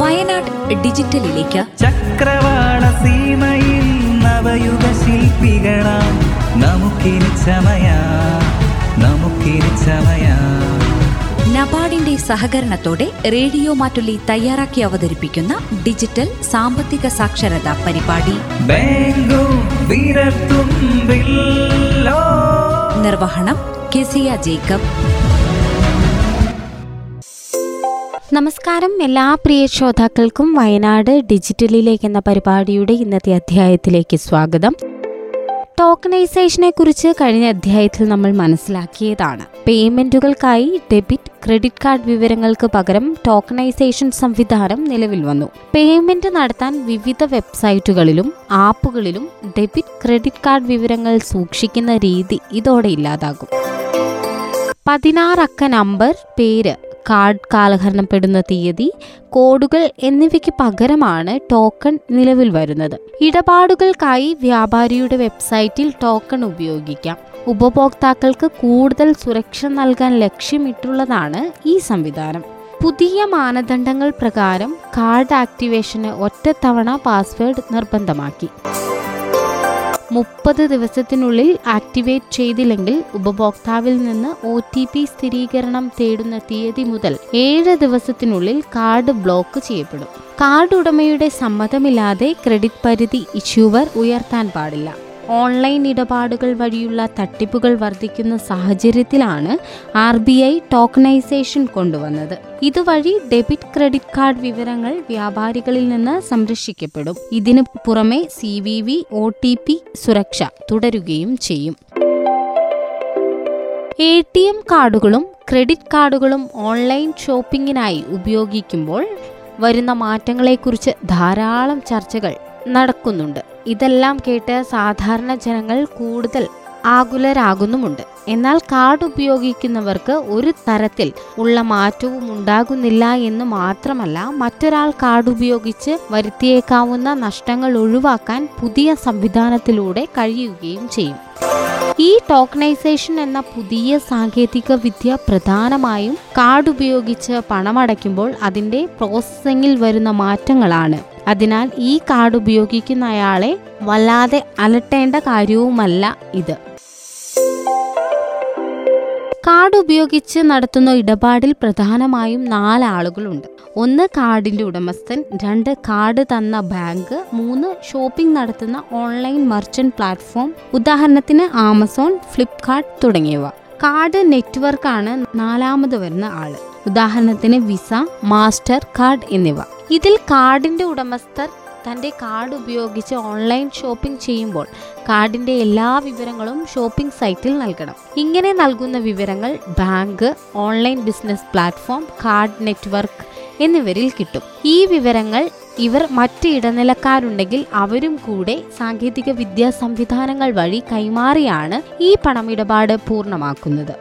വയനാട് ഡിജിറ്റലിലേക്ക്. ചക്രവാള സീമയിൽ നവയുഗ ശില്പികളാം. നമുക്കിനി ചമയാ. നമുക്കിനി ചമയാ. നബാർഡിന്റെ സഹകരണത്തോടെ റേഡിയോ മാറ്റുള്ളി തയ്യാറാക്കി അവതരിപ്പിക്കുന്ന ഡിജിറ്റൽ സാമ്പത്തിക സാക്ഷരതാ പരിപാടി. നിർവഹണം കെസിയ ജേക്കബ്. നമസ്കാരം. എല്ലാ പ്രിയ ശ്രോതാക്കൾക്കും വയനാട് ഡിജിറ്റലിലേക്ക് എന്ന പരിപാടിയുടെ ഇന്നത്തെ അധ്യായത്തിലേക്ക് സ്വാഗതം. ടോക്കണൈസേഷനെ കുറിച്ച് കഴിഞ്ഞ അധ്യായത്തിൽ നമ്മൾ മനസ്സിലാക്കിയതാണ്. പേയ്മെന്റുകൾക്കായി ഡെബിറ്റ് ക്രെഡിറ്റ് കാർഡ് വിവരങ്ങൾക്ക് പകരം ടോക്കണൈസേഷൻ സംവിധാനം നിലവിൽ വന്നു. പേയ്മെന്റ് നടത്താൻ വിവിധ വെബ്സൈറ്റുകളിലും ആപ്പുകളിലും ഡെബിറ്റ് ക്രെഡിറ്റ് കാർഡ് വിവരങ്ങൾ സൂക്ഷിക്കുന്ന രീതി ഇതോടെ ഇല്ലാതാകും. പതിനാറക്ക നമ്പർ പേര് കാർഡ് കാലഹരണപ്പെടുന്ന തീയതി കോഡുകൾ എന്നിവയ്ക്ക് പകരമാണ് ടോക്കൺ നിലവിൽ വരുന്നത്. ഇടപാടുകൾക്കായി വ്യാപാരിയുടെ വെബ്സൈറ്റിൽ ടോക്കൺ ഉപയോഗിക്കാം. ഉപഭോക്താക്കൾക്ക് കൂടുതൽ സുരക്ഷ നൽകാൻ ലക്ഷ്യമിട്ടുള്ളതാണ് ഈ സംവിധാനം. പുതിയ മാനദണ്ഡങ്ങൾ പ്രകാരം കാർഡ് ആക്ടിവേഷന് ഒറ്റത്തവണ പാസ്വേഡ് നിർബന്ധമാക്കി. മുപ്പത് ദിവസത്തിനുള്ളിൽ ആക്ടിവേറ്റ് ചെയ്തില്ലെങ്കിൽ ഉപഭോക്താവിൽ നിന്ന് ഒ ടി പി സ്ഥിരീകരണം തേടുന്ന തീയതി മുതൽ ഏഴ് ദിവസത്തിനുള്ളിൽ കാർഡ് ബ്ലോക്ക് ചെയ്യപ്പെടും. കാർഡ് ഉടമയുടെ സമ്മതമില്ലാതെ ക്രെഡിറ്റ് പരിധി ഇഷ്യൂവർ ഉയർത്താൻ പാടില്ല. ഓൺലൈൻ ഇടപാടുകൾ വഴിയുള്ള തട്ടിപ്പുകൾ വർദ്ധിക്കുന്ന സാഹചര്യത്തിലാണ് ആർ ബി ഐ ടോക്കണൈസേഷൻ കൊണ്ടുവന്നത്. ഇതുവഴി ഡെബിറ്റ് ക്രെഡിറ്റ് കാർഡ് വിവരങ്ങൾ വ്യാപാരികളിൽ നിന്ന് സംരക്ഷിക്കപ്പെടും. ഇതിനു പുറമെ C V V O T P സുരക്ഷ തുടരുകയും ചെയ്യും. എ ടി എം കാർഡുകളും ക്രെഡിറ്റ് കാർഡുകളും ഓൺലൈൻ ഷോപ്പിംഗിനായി ഉപയോഗിക്കുമ്പോൾ വരുന്ന മാറ്റങ്ങളെക്കുറിച്ച് ധാരാളം ചർച്ചകൾ നടക്കുന്നുണ്ട്. ഇതെല്ലാം കേട്ട് സാധാരണ ജനങ്ങൾ കൂടുതൽ ആകുലരാകുന്നുമുണ്ട്. എന്നാൽ കാർഡ് ഉപയോഗിക്കുന്നവർക്ക് ഒരു തരത്തിൽ ഉള്ള മാറ്റവും ഉണ്ടാകുന്നില്ല എന്ന് മാത്രമല്ല മറ്റൊരാൾ കാർഡ് ഉപയോഗിച്ച് വരുത്തിയേക്കാവുന്ന നഷ്ടങ്ങൾ ഒഴിവാക്കാൻ പുതിയ സംവിധാനത്തിലൂടെ കഴിയുകയും ചെയ്യും. ഈ ടോക്കണൈസേഷൻ എന്ന പുതിയ സാങ്കേതിക വിദ്യ പ്രധാനമായും കാർഡ് ഉപയോഗിച്ച് പണമടയ്ക്കുമ്പോൾ അതിന്റെ പ്രോസസ്സിങ്ങിൽ വരുന്ന മാറ്റങ്ങളാണ്. അതിനാൽ ഈ കാർഡ് ഉപയോഗിക്കുന്ന അയാളെ വല്ലാതെ അലട്ടേണ്ട കാര്യവുമല്ല ഇത്. കാർഡ് ഉപയോഗിച്ച് നടത്തുന്ന ഇടപാടിൽ പ്രധാനമായും നാല് ആളുകളുണ്ട്. ഒന്ന് കാർഡിന്റെ ഉടമസ്ഥൻ രണ്ട് കാർഡ് തന്ന ബാങ്ക് മൂന്ന് ഷോപ്പിംഗ് നടത്തുന്ന ഓൺലൈൻ മർച്ചന്റ് പ്ലാറ്റ്ഫോം ഉദാഹരണത്തിന് ആമസോൺ ഫ്ലിപ്കാർട്ട് തുടങ്ങിയവ. കാർഡ് നെറ്റ്വർക്കാണ് നാലാമത് വരുന്ന ആൾ. ഉദാഹരണത്തിന് വിസ മാസ്റ്റർ കാർഡ് എന്നിവ. ഇതിൽ കാർഡിന്റെ ഉടമസ്ഥർ തന്റെ കാർഡ് ഉപയോഗിച്ച് ഓൺലൈൻ ഷോപ്പിംഗ് ചെയ്യുമ്പോൾ കാർഡിന്റെ എല്ലാ വിവരങ്ങളും ഷോപ്പിംഗ് സൈറ്റിൽ നൽകണം. ഇങ്ങനെ നൽകുന്ന വിവരങ്ങൾ bank online business platform card network എന്നിവരിൽ കിട്ടും. ഈ വിവരങ്ങൾ ഇവർ മറ്റ് ഇടനിലക്കാരുണ്ടെങ്കിൽ അവരും കൂടെ സാങ്കേതിക വിദ്യാ സംവിധാനങ്ങൾ വഴി കൈമാറിയാണ് ഈ പണമിടപാട് പൂർണമാക്കുന്നത്.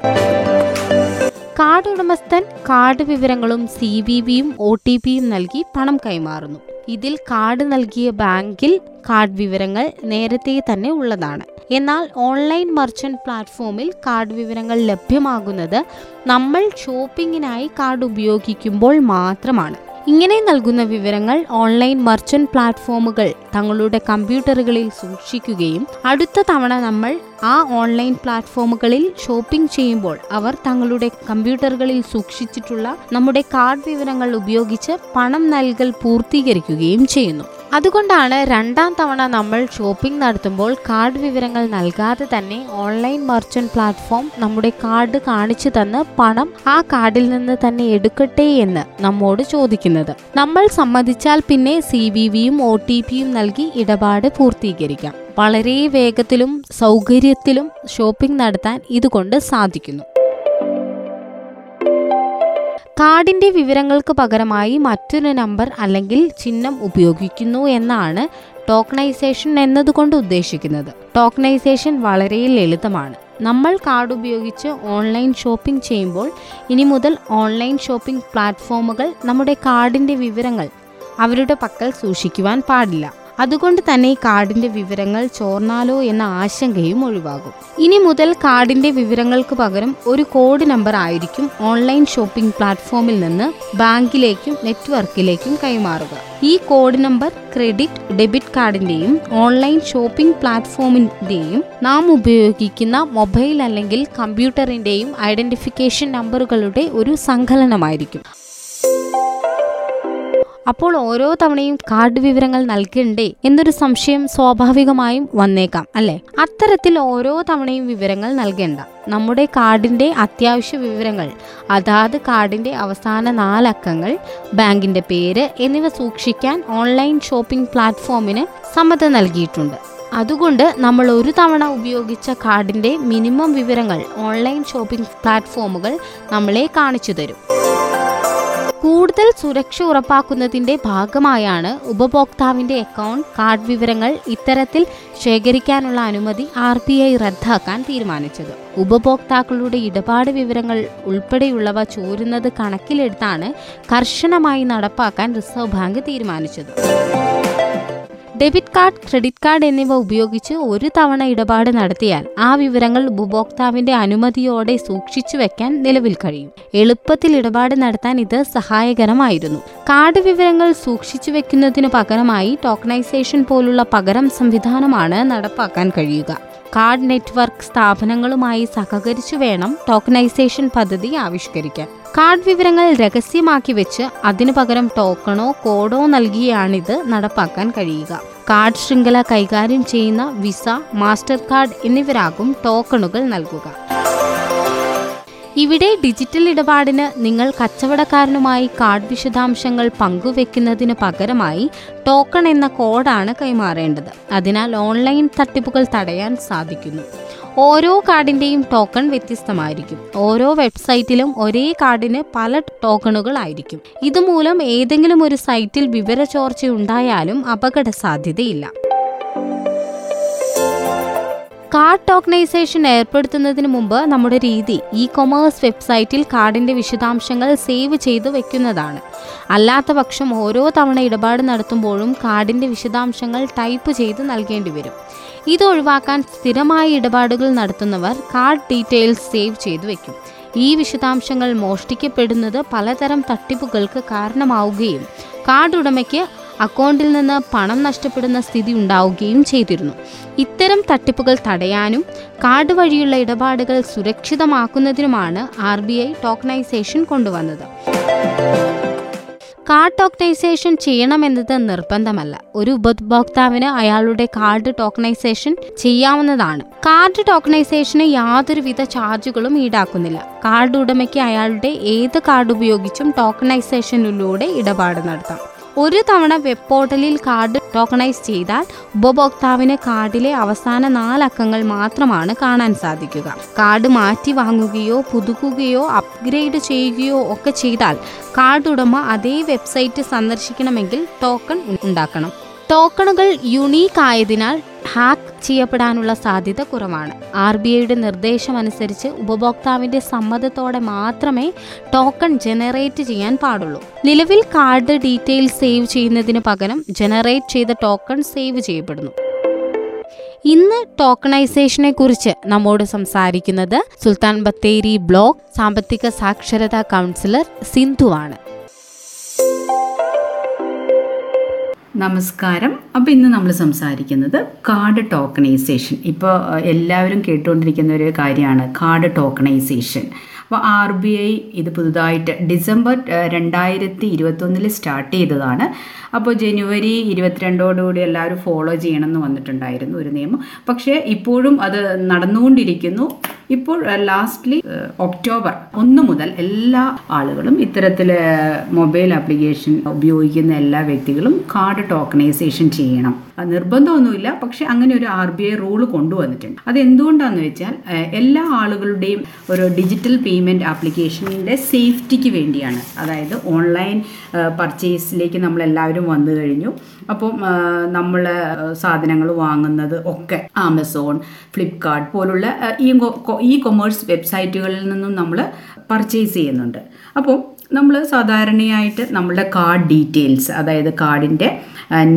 കാർഡ് ഉടമസ്ഥൻ കാർഡ് വിവരങ്ങളും സി വി ബിയും ഒ ടി പിയും നൽകി പണം കൈമാറുന്നു. ഇതിൽ കാർഡ് നൽകിയ ബാങ്കിൽ കാർഡ് വിവരങ്ങൾ നേരത്തെ തന്നെ ഉള്ളതാണ്. എന്നാൽ ഓൺലൈൻ മർച്ചന്റ് പ്ലാറ്റ്ഫോമിൽ കാർഡ് വിവരങ്ങൾ ലഭ്യമാകുന്നത് നമ്മൾ ഷോപ്പിങ്ങിനായി കാർഡ് ഉപയോഗിക്കുമ്പോൾ മാത്രമാണ്. ഇങ്ങനെ നൽകുന്ന വിവരങ്ങൾ ഓൺലൈൻ മർച്ചന്റ് പ്ലാറ്റ്ഫോമുകൾ തങ്ങളുടെ കമ്പ്യൂട്ടറുകളിൽ സൂക്ഷിക്കുകയും അടുത്ത തവണ നമ്മൾ ആ ഓൺലൈൻ പ്ലാറ്റ്ഫോമുകളിൽ ഷോപ്പിംഗ് ചെയ്യുമ്പോൾ അവർ തങ്ങളുടെ കമ്പ്യൂട്ടറുകളിൽ സൂക്ഷിച്ചിട്ടുള്ള നമ്മുടെ കാർഡ് വിവരങ്ങൾ ഉപയോഗിച്ച് പണം നൽകൽ പൂർത്തീകരിക്കുകയും ചെയ്യുന്നു. അതുകൊണ്ടാണ് രണ്ടാം തവണ നമ്മൾ ഷോപ്പിംഗ് നടത്തുമ്പോൾ കാർഡ് വിവരങ്ങൾ നൽകാതെ തന്നെ ഓൺലൈൻ മർച്ചന്റ് പ്ലാറ്റ്ഫോം നമ്മുടെ കാർഡ് കാണിച്ചു തന്ന് പണം ആ കാർഡിൽ നിന്ന് തന്നെ എടുക്കട്ടെ എന്ന് നമ്മോട് ചോദിക്കുന്നത്. നമ്മൾ സമ്മതിച്ചാൽ പിന്നെ സി വി വിയും ഒ ടി പിയും നൽകി ഇടപാട് പൂർത്തീകരിക്കാം. വളരെ വേഗത്തിലും സൗകര്യത്തിലും ഷോപ്പിംഗ് നടത്താൻ ഇതുകൊണ്ട് സാധിക്കുന്നു. കാർഡിന്റെ വിവരങ്ങൾക്ക് പകരമായി മറ്റൊരു നമ്പർ അല്ലെങ്കിൽ ചിഹ്നം ഉപയോഗിക്കുന്നു എന്നാണ് ടോക്കണൈസേഷൻ എന്നതുകൊണ്ട് ഉദ്ദേശിക്കുന്നത്. ടോക്കണൈസേഷൻ വളരെ ലളിതമാണ്. നമ്മൾ കാർഡ് ഉപയോഗിച്ച് ഓൺലൈൻ ഷോപ്പിംഗ് ചെയ്യുമ്പോൾ ഇനി മുതൽ ഓൺലൈൻ ഷോപ്പിംഗ് പ്ലാറ്റ്ഫോമുകൾ നമ്മുടെ കാർഡിന്റെ വിവരങ്ങൾ അവരുടെ പക്കൽ സൂക്ഷിക്കുവാൻ പാടില്ല. അതുകൊണ്ട് തന്നെ കാർഡിന്റെ വിവരങ്ങൾ ചോർന്നാലോ എന്ന ആശങ്കയും ഒഴിവാകും. ഇനി മുതൽ കാർഡിന്റെ വിവരങ്ങൾക്ക് പകരം ഒരു കോഡ് നമ്പർ ആയിരിക്കും ഓൺലൈൻ ഷോപ്പിംഗ് പ്ലാറ്റ്ഫോമിൽ നിന്ന് ബാങ്കിലേക്കും നെറ്റ്വർക്കിലേക്കും കൈമാറുക. ഈ കോഡ് നമ്പർ ക്രെഡിറ്റ് ഡെബിറ്റ് കാർഡിന്റെയും ഓൺലൈൻ ഷോപ്പിംഗ് പ്ലാറ്റ്ഫോമിന്റെയും നാം ഉപയോഗിക്കുന്ന മൊബൈൽ അല്ലെങ്കിൽ കമ്പ്യൂട്ടറിന്റെയും ഐഡന്റിഫിക്കേഷൻ നമ്പറുകളുടെ ഒരു സങ്കലനമായിരിക്കും. അപ്പോൾ ഓരോ തവണയും കാർഡ് വിവരങ്ങൾ നൽകണ്ടേ എന്നൊരു സംശയം സ്വാഭാവികമായും വന്നേക്കാം അല്ലെ? അത്തരത്തിൽ ഓരോ തവണയും വിവരങ്ങൾ നൽകേണ്ട. നമ്മുടെ കാർഡിന്റെ അത്യാവശ്യ വിവരങ്ങൾ അതാത് കാർഡിന്റെ അവസാന നാലക്കങ്ങൾ ബാങ്കിന്റെ പേര് എന്നിവ സൂക്ഷിക്കാൻ ഓൺലൈൻ ഷോപ്പിംഗ് പ്ലാറ്റ്ഫോമിന് സമ്മതം നൽകിയിട്ടുണ്ട്. അതുകൊണ്ട് നമ്മൾ ഒരു തവണ ഉപയോഗിച്ച കാർഡിന്റെ മിനിമം വിവരങ്ങൾ ഓൺലൈൻ ഷോപ്പിംഗ് പ്ലാറ്റ്ഫോമുകൾ നമ്മളെ കാണിച്ചു തരും. കൂടുതൽ സുരക്ഷ ഉറപ്പാക്കുന്നതിന്റെ ഭാഗമായാണ് ഉപഭോക്താവിന്റെ അക്കൗണ്ട് കാർഡ് വിവരങ്ങൾ ഇത്തരത്തിൽ ശേഖരിക്കാനുള്ള അനുമതി ആർ ബി ഐ റദ്ദാക്കാൻ തീരുമാനിച്ചത്. ഉപഭോക്താക്കളുടെ ഇടപാട് വിവരങ്ങൾ ഉൾപ്പെടെയുള്ളവ ചോരുന്നത് കണക്കിലെടുത്താണ് കർശനമായി നടപ്പാക്കാൻ റിസർവ് ബാങ്ക് തീരുമാനിച്ചത്. ഡെബിറ്റ് കാർഡ് ക്രെഡിറ്റ് കാർഡ് എന്നിവ ഉപയോഗിച്ച് ഒരു തവണ ഇടപാട് നടത്തിയാൽ ആ വിവരങ്ങൾ ഉപഭോക്താവിന്റെ അനുമതിയോടെ സൂക്ഷിച്ചു വെക്കാൻ നിലവിൽ കഴിയും. എളുപ്പത്തിൽ ഇടപാട് നടത്താൻ ഇത് സഹായകരമായിരുന്നു. കാർഡ് വിവരങ്ങൾ സൂക്ഷിച്ചു വെക്കുന്നതിനു പകരമായി ടോക്കണൈസേഷൻ പോലുള്ള പകരം സംവിധാനമാണ് നടപ്പാക്കാൻ കഴിയുക. കാർഡ് നെറ്റ്വർക്ക് സ്ഥാപനങ്ങളുമായി സഹകരിച്ചു വേണം ടോക്കണൈസേഷൻ പദ്ധതി ആവിഷ്കരിക്കാൻ. കാർഡ് വിവരങ്ങൾ രഹസ്യമാക്കി വെച്ച് അതിനു പകരം ടോക്കണോ കോഡോ നൽകിയാണിത് നടപ്പാക്കാൻ കഴിയുക. കാർഡ് ശൃംഖല കൈകാര്യം ചെയ്യുന്ന വിസ മാസ്റ്റർ കാർഡ് എന്നിവരാകും ടോക്കണുകൾ നൽകുക. ഇവിടെ ഡിജിറ്റൽ ഇടപാടിന് നിങ്ങൾ കച്ചവടക്കാരനുമായി കാർഡ് വിശദാംശങ്ങൾ പങ്കുവെക്കുന്നതിന് പകരമായി ടോക്കൺ എന്ന കോഡാണ് കൈമാറേണ്ടത്. അതിനാൽ ഓൺലൈൻ തട്ടിപ്പുകൾ തടയാൻ സാധിക്കുന്നു. ഓരോ കാർഡിന്റെയും ടോക്കൺ വ്യത്യസ്തമായിരിക്കും. ഓരോ വെബ്സൈറ്റിലും ഒരേ കാർഡിന് പല ടോക്കണുകൾ ആയിരിക്കും. ഇതുമൂലം ഏതെങ്കിലും ഒരു സൈറ്റിൽ വിവര ചോർച്ചയുണ്ടായാലും അപകട സാധ്യതയില്ല കാർഡ് ടോക്കണൈസേഷൻ ഏർപ്പെടുത്തുന്നതിന് മുമ്പ് നമ്മുടെ രീതി ഇ കൊമേഴ്സ് വെബ്സൈറ്റിൽ കാർഡിന്റെ വിശദാംശങ്ങൾ സേവ് ചെയ്ത് വെക്കുന്നതാണ്. അല്ലാത്ത പക്ഷം ഓരോ തവണ ഇടപാട് നടത്തുമ്പോഴും കാർഡിന്റെ വിശദാംശങ്ങൾ ടൈപ്പ് ചെയ്ത് നൽകേണ്ടി വരും. ഇത് ഒഴിവാക്കാൻ സ്ഥിരമായ ഇടപാടുകൾ നടത്തുന്നവർ കാർഡ് ഡീറ്റെയിൽസ് സേവ് ചെയ്തു വെക്കും. ഈ വിശദാംശങ്ങൾ മോഷ്ടിക്കപ്പെടുന്നത് പലതരം തട്ടിപ്പുകൾക്ക് കാരണമാവുകയും കാർഡ് ഉടമയ്ക്ക് അക്കൗണ്ടിൽ നിന്ന് പണം നഷ്ടപ്പെടുന്ന സ്ഥിതി ഉണ്ടാവുകയും ചെയ്തിരുന്നു. ഇത്തരം തട്ടിപ്പുകൾ തടയാനും കാർഡ് വഴിയുള്ള ഇടപാടുകൾ സുരക്ഷിതമാക്കുന്നതിനുമാണ് ആർ ബി ഐ ടോക്കണൈസേഷൻ കൊണ്ടുവന്നത്. കാർഡ് ടോക്കണൈസേഷൻ ചെയ്യണമെന്നത് നിർബന്ധമല്ല. ഒരു ഉപഭോക്താവിന് അയാളുടെ കാർഡ് ടോക്കണൈസേഷൻ ചെയ്യാവുന്നതാണ്. കാർഡ് ടോക്കണൈസേഷന് യാതൊരുവിധ ചാർജുകളും ഈടാക്കുന്നില്ല. കാർഡ് ഉടമയ്ക്ക് അയാളുടെ ഏത് കാർഡ് ഉപയോഗിച്ചും ടോക്കണൈസേഷനിലൂടെ ഇടപാട് നടത്താം. ഒരു തവണ വെബ് പോർട്ടലിൽ കാർഡ് ടോക്കണൈസ് ചെയ്താൽ ഉപഭോക്താവിന് കാർഡിലെ അവസാന നാലക്കങ്ങൾ മാത്രമാണ് കാണാൻ സാധിക്കുക. കാർഡ് മാറ്റി വാങ്ങുകയോ പുതുക്കുകയോ അപ്ഗ്രേഡ് ചെയ്യുകയോ ഒക്കെ ചെയ്താൽ കാർഡ് ഉടമ അതേ വെബ്സൈറ്റ് സന്ദർശിക്കണമെങ്കിൽ ടോക്കൺ ഉണ്ടാക്കണം. ടോക്കണുകൾ യുണീക്ക് ആയതിനാൽ ഹാക്ക് ചെയ്യപ്പെടാനുള്ള സാധ്യത കുറവാണ്. ആർ ബി ഐയുടെ നിർദ്ദേശമനുസരിച്ച് ഉപഭോക്താവിന്റെ സമ്മതത്തോടെ മാത്രമേ ടോക്കൺ ജനറേറ്റ് ചെയ്യാൻ പാടുള്ളൂ. നിലവിൽ കാർഡ് ഡീറ്റെയിൽസ് സേവ് ചെയ്യുന്നതിന് പകരം ജനറേറ്റ് ചെയ്ത ടോക്കൺ സേവ് ചെയ്യപ്പെടുന്നു. ഇന്ന് ടോക്കണൈസേഷനെ കുറിച്ച് നമ്മോട് സംസാരിക്കുന്നത് സുൽത്താൻ ബത്തേരി ബ്ലോക്ക് സാമ്പത്തിക സാക്ഷരതാ കൗൺസിലർ സിന്ധുവാണ്. നമസ്കാരം. അപ്പോൾ ഇന്ന് നമ്മൾ സംസാരിക്കുന്നത് കാർഡ് ടോക്കണൈസേഷൻ. ഇപ്പോൾ എല്ലാവരും കേട്ടുകൊണ്ടിരിക്കുന്ന ഒരു കാര്യമാണ് കാർഡ് ടോക്കണൈസേഷൻ. അപ്പോൾ ആർ ബി ഐ ഇത് പുതുതായിട്ട് ഡിസംബർ രണ്ടായിരത്തി ഇരുപത്തൊന്നിൽ സ്റ്റാർട്ട് ചെയ്തതാണ്. അപ്പോൾ ജനുവരി ഇരുപത്തിരണ്ടോടുകൂടി എല്ലാവരും ഫോളോ ചെയ്യണമെന്ന് വന്നിട്ടുണ്ടായിരുന്നു ഒരു നിയമം. പക്ഷേ ഇപ്പോഴും അത് നടന്നുകൊണ്ടിരിക്കുന്നു. ഇപ്പോൾ ലാസ്റ്റ്ലി ഒക്ടോബർ ഒന്ന് മുതൽ എല്ലാ ആളുകളും ഇത്തരത്തിൽ മൊബൈൽ ആപ്ലിക്കേഷൻ ഉപയോഗിക്കുന്ന എല്ലാ വ്യക്തികളും കാർഡ് ടോക്കണൈസേഷൻ ചെയ്യണം. നിർബന്ധമൊന്നുമില്ല പക്ഷെ അങ്ങനെ ഒരു ആർ ബി ഐ റൂൾ കൊണ്ടുവന്നിട്ടുണ്ട്. അത് എന്തുകൊണ്ടാണെന്ന് വെച്ചാൽ എല്ലാ ആളുകളുടെയും ഒരു ഡിജിറ്റൽ പേയ്മെന്റ് ആപ്ലിക്കേഷന്റെ സേഫ്റ്റിക്ക് വേണ്ടിയാണ്. അതായത് ഓൺലൈൻ പർച്ചേസിലേക്ക് നമ്മൾ എല്ലാവരും വന്നു കഴിഞ്ഞു. അപ്പം നമ്മൾ സാധനങ്ങൾ വാങ്ങുന്നത് ഒക്കെ ആമസോൺ ഫ്ലിപ്കാർട്ട് പോലുള്ള ഈ ഈ കൊമേഴ്സ് വെബ്സൈറ്റുകളിൽ നിന്നും നമ്മൾ പർച്ചേസ് ചെയ്യുന്നുണ്ട്. അപ്പോൾ നമ്മൾ സാധാരണയായിട്ട് നമ്മളുടെ കാർഡ് ഡീറ്റെയിൽസ് അതായത് കാർഡിന്റെ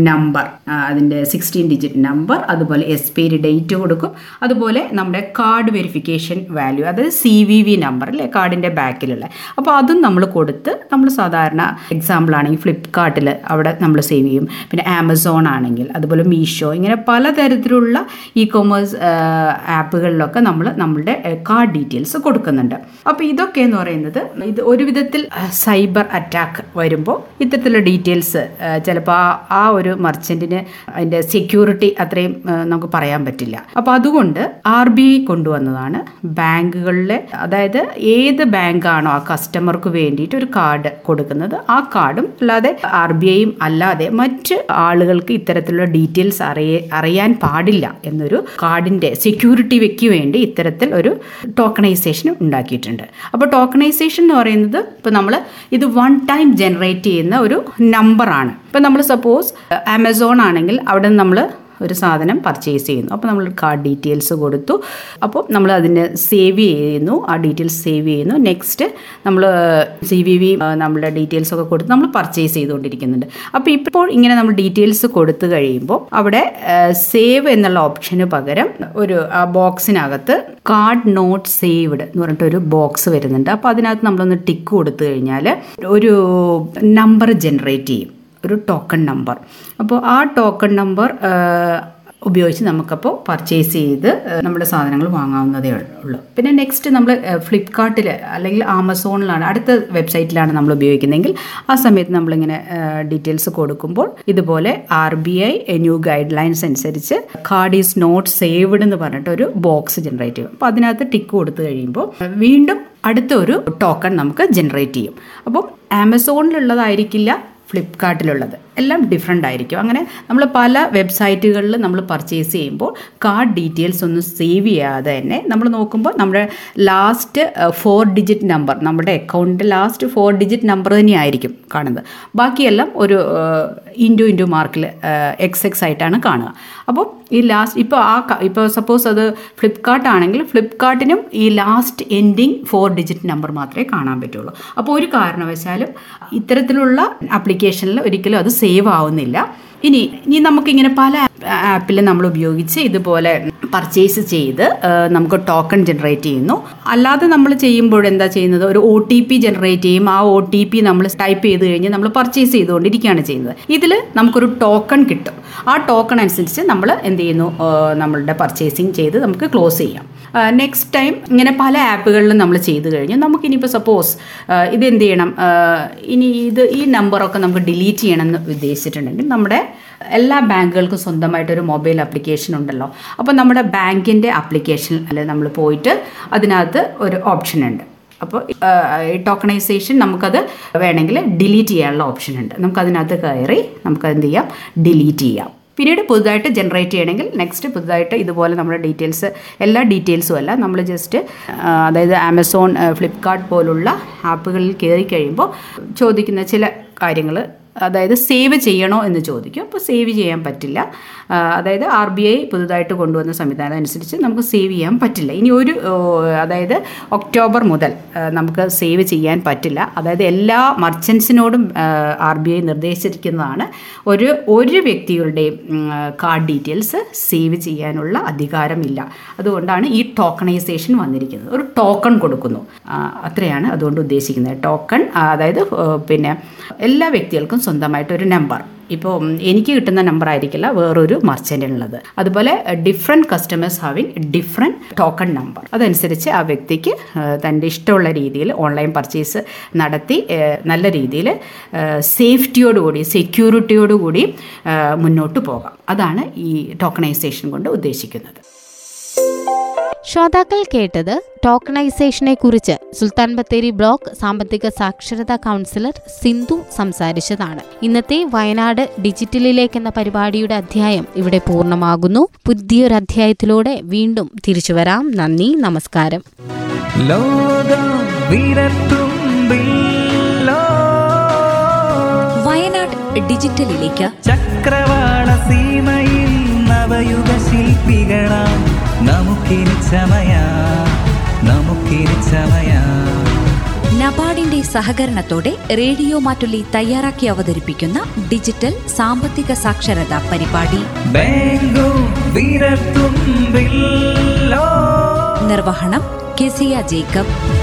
നമ്പർ അതിന്റെ സിക്സ്റ്റീൻ ഡിജിറ്റ് നമ്പർ അതുപോലെ എക്സ്പയറി ഡേറ്റ് കൊടുക്കും. അതുപോലെ നമ്മുടെ കാർഡ് വെരിഫിക്കേഷൻ വാല്യൂ അതായത് സി വി വി നമ്പർ അല്ലേ കാർഡിന്റെ ബാക്കിലുള്ള അപ്പോൾ അതും നമ്മൾ കൊടുത്ത് നമ്മൾ സാധാരണ എക്സാമ്പിൾ ആണെങ്കിൽ ഫ്ലിപ്കാർട്ടിൽ അവിടെ നമ്മൾ സേവ് ചെയ്യും. പിന്നെ ആമസോൺ ആണെങ്കിൽ അതുപോലെ മീഷോ ഇങ്ങനെ പലതരത്തിലുള്ള ഇ കൊമേഴ്സ് ആപ്പുകളിലൊക്കെ നമ്മൾ നമ്മളുടെ കാർഡ് ഡീറ്റെയിൽസ് കൊടുക്കുന്നുണ്ട്. അപ്പോൾ ഇതൊക്കെ എന്ന് പറയുന്നത് ഇത് ഒരു വിധത്തിൽ സൈബർ അറ്റാക്ക് വരുമ്പോൾ ഇത്തരത്തിലുള്ള ഡീറ്റെയിൽസ് ചിലപ്പോൾ ആ ഒരു മർച്ചന്റിന് അതിന്റെ സെക്യൂരിറ്റി അത്രയും നമുക്ക് പറയാൻ പറ്റില്ല. അപ്പോൾ അതുകൊണ്ട് ആർ ബി ഐ കൊണ്ടുവന്നതാണ് ബാങ്കുകളിലെ അതായത് ഏത് ബാങ്കാണോ ആ കസ്റ്റമർക്ക് വേണ്ടിയിട്ട് ഒരു കാർഡ് കൊടുക്കുന്നത്. ആ കാർഡും അല്ലാതെ ആർ ബി ഐയും അല്ലാതെ മറ്റ് ആളുകൾക്ക് ഇത്തരത്തിലുള്ള ഡീറ്റെയിൽസ് അറിയ അറിയാൻ പാടില്ല എന്നൊരു കാർഡിന്റെ സെക്യൂരിറ്റിക്ക് വേണ്ടി ഇത്തരത്തിൽ ഒരു ടോക്കണൈസേഷൻ ഉണ്ടാക്കിയിട്ടുണ്ട്. അപ്പോൾ ടോക്കണൈസേഷൻ എന്ന് പറയുന്നത് ഇപ്പോൾ നമ്മൾ ഇത് വൺ ടൈം ജനറേറ്റ് ചെയ്യുന്ന ഒരു നമ്പറാണ് ഇപ്പോൾ നമ്മൾ സപ്പോസ് ആമസോൺ ആണെങ്കിൽ അവിടെ നിന്ന് നമ്മൾ ഒരു സാധനം പർച്ചേസ് ചെയ്യുന്നു. അപ്പോൾ നമ്മൾ കാർഡ് ഡീറ്റെയിൽസ് കൊടുത്തു. അപ്പോൾ നമ്മൾ അതിനെ സേവ് ചെയ്യുന്നു. ആ ഡീറ്റെയിൽസ് സേവ് ചെയ്യുന്നു. നെക്സ്റ്റ് നമ്മൾ സി വി വി നമ്മുടെ ഡീറ്റെയിൽസ് ഒക്കെ കൊടുത്ത് നമ്മൾ പർച്ചേസ് ചെയ്തുകൊണ്ടിരിക്കുന്നുണ്ട്. അപ്പോൾ ഇപ്പോൾ ഇങ്ങനെ നമ്മൾ ഡീറ്റെയിൽസ് കൊടുത്തു കഴിയുമ്പോൾ അവിടെ സേവ് എന്നുള്ള ഓപ്ഷന് പകരം ഒരു ആ ബോക്സിനകത്ത് കാർഡ് നോട്ട് സേവ്ഡ് എന്ന് പറഞ്ഞിട്ട് ഒരു ബോക്സ് വരുന്നുണ്ട്. അപ്പോൾ അതിനകത്ത് നമ്മളൊന്ന് ടിക്ക് കൊടുത്തു കഴിഞ്ഞാൽ ഒരു നമ്പർ ജനറേറ്റ് ചെയ്യും. ഒരു ടോക്കൺ നമ്പർ അപ്പോൾ ആ ടോക്കൺ നമ്പർ ഉപയോഗിച്ച് നമുക്കപ്പോൾ പർച്ചേസ് ചെയ്ത് നമ്മുടെ സാധനങ്ങൾ വാങ്ങാവുന്നതേ ഉള്ളൂ. പിന്നെ നെക്സ്റ്റ് നമ്മൾ ഫ്ലിപ്കാർട്ടിൽ അല്ലെങ്കിൽ ആമസോണിലാണ് അടുത്ത വെബ്സൈറ്റിലാണ് നമ്മൾ ഉപയോഗിക്കുന്നതെങ്കിൽ ആ സമയത്ത് നമ്മളിങ്ങനെ ഡീറ്റെയിൽസ് കൊടുക്കുമ്പോൾ ഇതുപോലെ R B I new guidelines അനുസരിച്ച് കാർഡ് ഈസ് നോട്ട് സേവ്ഡ് എന്ന് പറഞ്ഞിട്ട് ഒരു ബോക്സ് ജനറേറ്റ് ചെയ്യും. അപ്പോൾ അതിനകത്ത് ടിക്ക് കൊടുത്തു കഴിയുമ്പോൾ വീണ്ടും അടുത്ത ഒരു ടോക്കൺ നമുക്ക് ജനറേറ്റ് ചെയ്യും. അപ്പം ആമസോണിലുള്ളതായിരിക്കില്ല ഫ്ലിപ്കാർട്ടിലുള്ളത്. എല്ലാം ഡിഫറെന്റ് ആയിരിക്കും. അങ്ങനെ നമ്മൾ പല വെബ്സൈറ്റുകളിൽ നമ്മൾ പർച്ചേസ് ചെയ്യുമ്പോൾ കാർഡ് ഡീറ്റെയിൽസ് ഒന്നും സേവ് ചെയ്യാതെ തന്നെ നമ്മൾ നോക്കുമ്പോൾ നമ്മുടെ ലാസ്റ്റ് ഫോർ ഡിജിറ്റ് നമ്പർ നമ്മുടെ അക്കൗണ്ടിന്റെ ലാസ്റ്റ് ഫോർ ഡിജിറ്റ് നമ്പർ തന്നെയായിരിക്കും കാണുന്നത്. ബാക്കിയെല്ലാം ഒരു ഇന്റു ഇന്റു മാർക്കിൽ എക്സ് എക്സ് ആയിട്ടാണ് കാണുക. അപ്പോൾ ഈ ലാസ്റ്റ് ഇപ്പോൾ ആ ഇപ്പോൾ സപ്പോസ് അത് ഫ്ലിപ്കാർട്ട് ആണെങ്കിൽ ഫ്ലിപ്കാർട്ടിനും ഈ last ending four digit number മാത്രമേ കാണാൻ പറ്റുള്ളൂ. അപ്പോൾ ഒരു കാരണവശാലും ഇത്തരത്തിലുള്ള ആപ്ലിക്കേഷനിൽ ഒരിക്കലും അത് സേവ് ആവുന്നില്ല. ഇനി ഇനി നമുക്കിങ്ങനെ പല ആപ്പിൽ നമ്മൾ ഉപയോഗിച്ച് ഇതുപോലെ പർച്ചേസ് ചെയ്ത് നമുക്ക് ടോക്കൺ ജനറേറ്റ് ചെയ്യുന്നു. അല്ലാതെ നമ്മൾ ചെയ്യുമ്പോൾ എന്താ ചെയ്യുന്നത്? ഒരു ഒ ടി പി ജനറേറ്റ് ചെയ്യും. ആ ഒ ടി പി നമ്മൾ ടൈപ്പ് ചെയ്ത് കഴിഞ്ഞ് നമ്മൾ പർച്ചേസ് ചെയ്തുകൊണ്ടിരിക്കുകയാണ് ചെയ്യുന്നത്. ഇതിൽ നമുക്കൊരു ടോക്കൺ കിട്ടും. ആ ടോക്കൺ അനുസരിച്ച് നമ്മൾ എന്ത് ചെയ്യുന്നു? നമ്മളുടെ പർച്ചേസിങ് ചെയ്ത് നമുക്ക് ക്ലോസ് ചെയ്യാം. നെക്സ്റ്റ് ടൈം ഇങ്ങനെ പല ആപ്പുകളിലും നമ്മൾ ചെയ്ത് കഴിഞ്ഞു നമുക്കിനിയിപ്പോൾ സപ്പോസ് ഇത് എന്ത് ചെയ്യണം? ഇനി ഇത് ഈ നമ്പറൊക്കെ നമുക്ക് ഡിലീറ്റ് ചെയ്യണമെന്ന് ഉദ്ദേശിച്ചിട്ടുണ്ടെങ്കിൽ നമ്മുടെ എല്ലാ ബാങ്കുകൾക്കും സ്വന്തമായിട്ടൊരു മൊബൈൽ ആപ്ലിക്കേഷൻ ഉണ്ടല്ലോ. അപ്പോൾ നമ്മുടെ ബാങ്കിന്റെ ആപ്ലിക്കേഷനിൽ നമ്മൾ പോയിട്ട് അതിനകത്ത് ഒരു ഓപ്ഷൻ ഉണ്ട്. അപ്പോൾ ടോക്കണൈസേഷൻ നമുക്കത് വേണമെങ്കിൽ ഡിലീറ്റ് ചെയ്യാനുള്ള ഓപ്ഷൻ ഉണ്ട്. നമുക്കതിനകത്ത് കയറി നമുക്ക് എന്ത് ചെയ്യാം? ഡിലീറ്റ് ചെയ്യാം. പിന്നീട് പുതുതായിട്ട് ജനറേറ്റ് ചെയ്യണമെങ്കിൽ നെക്സ്റ്റ് പുതുതായിട്ട് ഇതുപോലെ നമ്മുടെ ഡീറ്റെയിൽസ് എല്ലാ ഡീറ്റെയിൽസും അല്ല നമ്മൾ ജസ്റ്റ് അതായത് ആമസോൺ ഫ്ലിപ്കാർട്ട് പോലുള്ള ആപ്പുകളിൽ കയറി കഴിയുമ്പോൾ ചോദിക്കുന്ന ചില കാര്യങ്ങൾ അതായത് സേവ് ചെയ്യണോ എന്ന് ചോദിക്കും. അപ്പോൾ സേവ് ചെയ്യാൻ പറ്റില്ല. അതായത് ആർ ബി ഐ പുതുതായിട്ട് കൊണ്ടുവന്ന സംവിധാനം അനുസരിച്ച് നമുക്ക് സേവ് ചെയ്യാൻ പറ്റില്ല. ഇനി ഒരു അതായത് ഒക്ടോബർ മുതൽ നമുക്ക് സേവ് ചെയ്യാൻ പറ്റില്ല. അതായത് എല്ലാ മർച്ചൻസിനോടും ആർ ബി ഐ നിർദ്ദേശിച്ചിരിക്കുന്നതാണ്. ഒരു ഒരു വ്യക്തികളുടെയും കാർഡ് ഡീറ്റെയിൽസ് സേവ് ചെയ്യാനുള്ള അധികാരമില്ല. അതുകൊണ്ടാണ് ഈ ടോക്കണൈസേഷൻ വന്നിരിക്കുന്നത്. ഒരു ടോക്കൺ കൊടുക്കുന്നു. അത്രയാണ് അതുകൊണ്ട് ഉദ്ദേശിക്കുന്നത്. ടോക്കൺ അതായത് പിന്നെ എല്ലാ വ്യക്തികൾക്കും സ്വന്തമായിട്ട് ഒരു നമ്പർ ഇപ്പോൾ എനിക്ക് കിട്ടുന്ന നമ്പർ ആയിരിക്കില്ല വേറൊരു മർച്ചന്റിനുള്ളത് അതുപോലെ different customers having different token number അതനുസരിച്ച് ആ വ്യക്തിക്ക് തന്റെ ഇഷ്ടമുള്ള രീതിയിൽ ഓൺലൈൻ പർച്ചേസ് നടത്തി നല്ല രീതിയിൽ സേഫ്റ്റിയോടുകൂടി സെക്യൂരിറ്റിയോടുകൂടി മുന്നോട്ട് പോകാം. അതാണ് ഈ ടോക്കണൈസേഷൻ കൊണ്ട് ഉദ്ദേശിക്കുന്നത്. ശ്രോതാക്കൾ കേട്ടത് ടോക്കണൈസേഷനെ കുറിച്ച് സുൽത്താൻ ബത്തേരി ബ്ലോക്ക് സാമ്പത്തിക സാക്ഷരതാ കൗൺസിലർ സിന്ധു സംസാരിച്ചതാണ്. ഇന്നത്തെ വയനാട് ഡിജിറ്റലിലേക്ക് എന്ന പരിപാടിയുടെ അധ്യായം ഇവിടെ പൂർണമാകുന്നു. പുതിയൊരു അധ്യായത്തിലൂടെ വീണ്ടും തിരിച്ചു വരാം നന്ദി നമസ്കാരം. വയനാട് ഡിജിറ്റലിലേക്ക് ചക്രവാള സീമയിൽ നവയുഗ ശില്പികളാം. നമുക്കിനി ചമയ. നമുക്കിനി ചമയ. നബാർഡിന്റെ സഹകരണത്തോടെ റേഡിയോ മാറ്റുലി തയ്യാറാക്കി അവതരിപ്പിക്കുന്ന ഡിജിറ്റൽ സാമ്പത്തിക സാക്ഷരതാ പരിപാടി. നിർവഹണം കെസിയ ജേക്കബ്.